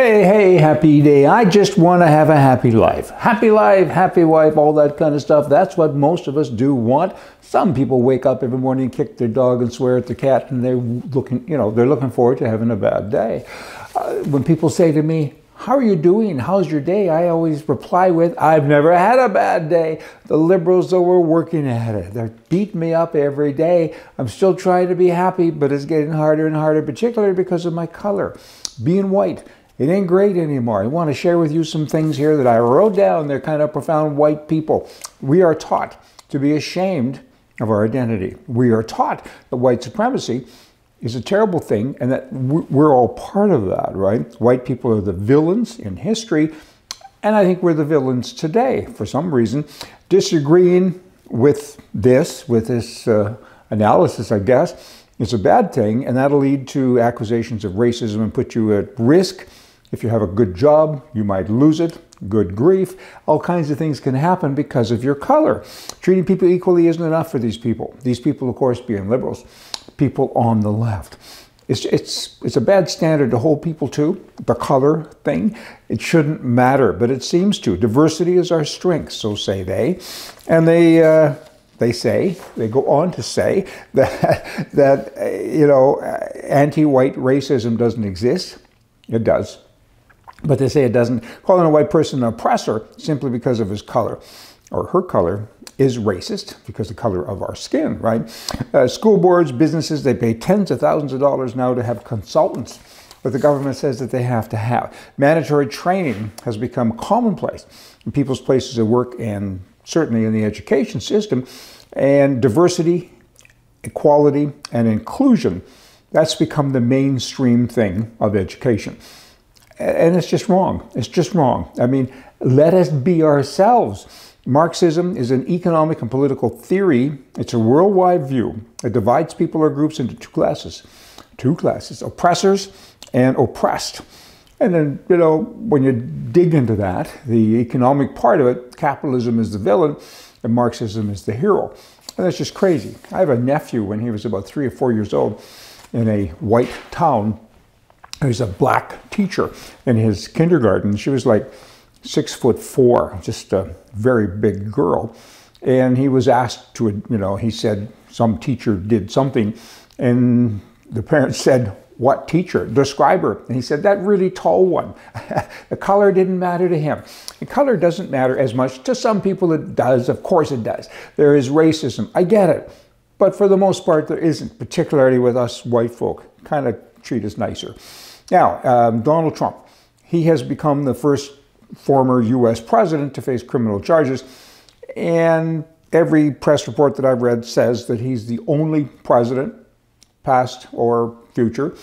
Hey, hey, happy day. I just want to have a happy life. Happy life, happy wife, all that kind of stuff. That's what most of us do want. Some people wake up every morning, kick their dog, and swear at the cat, and they're looking, you know, they're looking forward to having a bad day. Uh, when people say to me, how are you doing? How's your day? I always reply with, I've never had a bad day. The liberals, are working at it. They're beating me up every day. I'm still trying to be happy, but it's getting harder and harder, particularly because of my color. Being white it ain't great anymore. I want to share with you some things here that I wrote down. They're kind of profound white people. We are taught to be ashamed of our identity. We are taught that white supremacy is a terrible thing and that we're all part of that, right? White people are the villains in history, and I think we're the villains today for some reason. Disagreeing with this, with this uh, analysis, I guess, is a bad thing, and that'll lead to accusations of racism and put you at risk if you have a good job, you might lose it. Good grief. All kinds of things can happen because of your color. Treating people equally isn't enough for these people. These people, of course, being liberals, people on the left. It's, it's, it's a bad standard to hold people to, the color thing. It shouldn't matter, but it seems to. Diversity is our strength, so say they. And they, uh, they say, they go on to say that, that uh, you know, anti-white racism doesn't exist. It does. But they say it doesn't. Calling a white person an oppressor simply because of his color or her color is racist because the color of our skin, right? Uh, school boards, businesses, they pay tens of thousands of dollars now to have consultants but the government says that they have to have. Mandatory training has become commonplace in people's places of work and certainly in the education system. And diversity, equality, and inclusion, that's become the mainstream thing of education. And it's just wrong. It's just wrong. I mean, let us be ourselves. Marxism is an economic and political theory. It's a worldwide view. It divides people or groups into two classes. Two classes, oppressors and oppressed. And then, you know, when you dig into that, the economic part of it, capitalism is the villain and Marxism is the hero. And that's just crazy. I have a nephew when he was about three or four years old in a white town there's a black teacher in his kindergarten. She was like six foot four, just a very big girl. And he was asked to, you know, he said some teacher did something, and the parents said, what teacher? Describe her. And he said, that really tall one. the color didn't matter to him. The color doesn't matter as much. To some people it does. Of course it does. There is racism. I get it. But for the most part, there isn't, particularly with us white folk. Kind of treat us nicer. Now, um, Donald Trump, he has become the first former U.S. president to face criminal charges, and every press report that I've read says that he's the only president, past or future,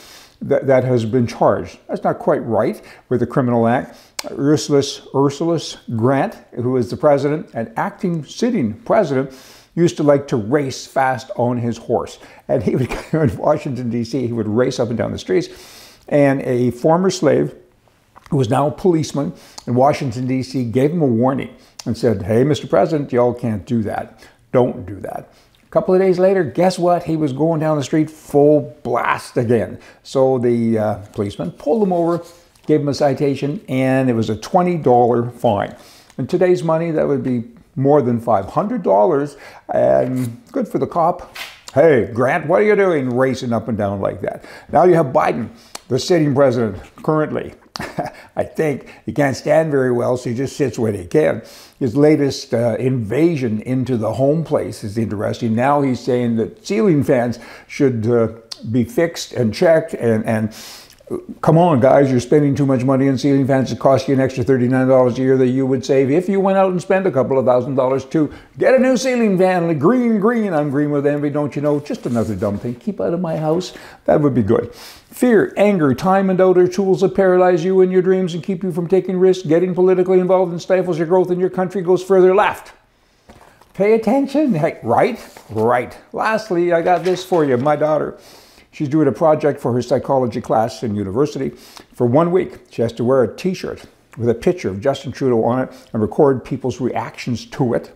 that, that has been charged. That's not quite right with the Criminal Act. Ursulus, Ursulus Grant, who is the president and acting sitting president, used to like to race fast on his horse. And he would go in Washington, D.C., he would race up and down the streets and a former slave who was now a policeman in Washington, D.C., gave him a warning and said, Hey, Mr. President, y'all can't do that. Don't do that. A couple of days later, guess what? He was going down the street full blast again. So the uh, policeman pulled him over, gave him a citation, and it was a $20 fine. In today's money, that would be more than $500, and good for the cop. Hey, Grant, what are you doing racing up and down like that? Now you have Biden the sitting president currently, I think, he can't stand very well, so he just sits where he can. His latest uh, invasion into the home place is interesting. Now he's saying that ceiling fans should uh, be fixed and checked and, and come on, guys, you're spending too much money on ceiling fans. It costs you an extra $39 a year that you would save if you went out and spent a couple of thousand dollars to get a new ceiling fan. Green, green, I'm green with envy, don't you know? Just another dumb thing. Keep out of my house. That would be good. Fear, anger, time, and are tools that paralyze you in your dreams and keep you from taking risks. Getting politically involved and stifles your growth in your country goes further left. Pay attention. Hey, right? Right. Lastly, I got this for you. My daughter. She's doing a project for her psychology class in university. For one week, she has to wear a t-shirt with a picture of Justin Trudeau on it and record people's reactions to it.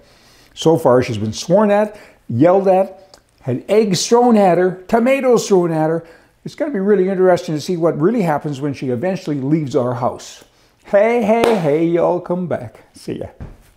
So far, she's been sworn at, yelled at, had eggs thrown at her, tomatoes thrown at her, It's going to be really interesting to see what really happens when she eventually leaves our house. Hey, hey, hey, y'all come back. See ya.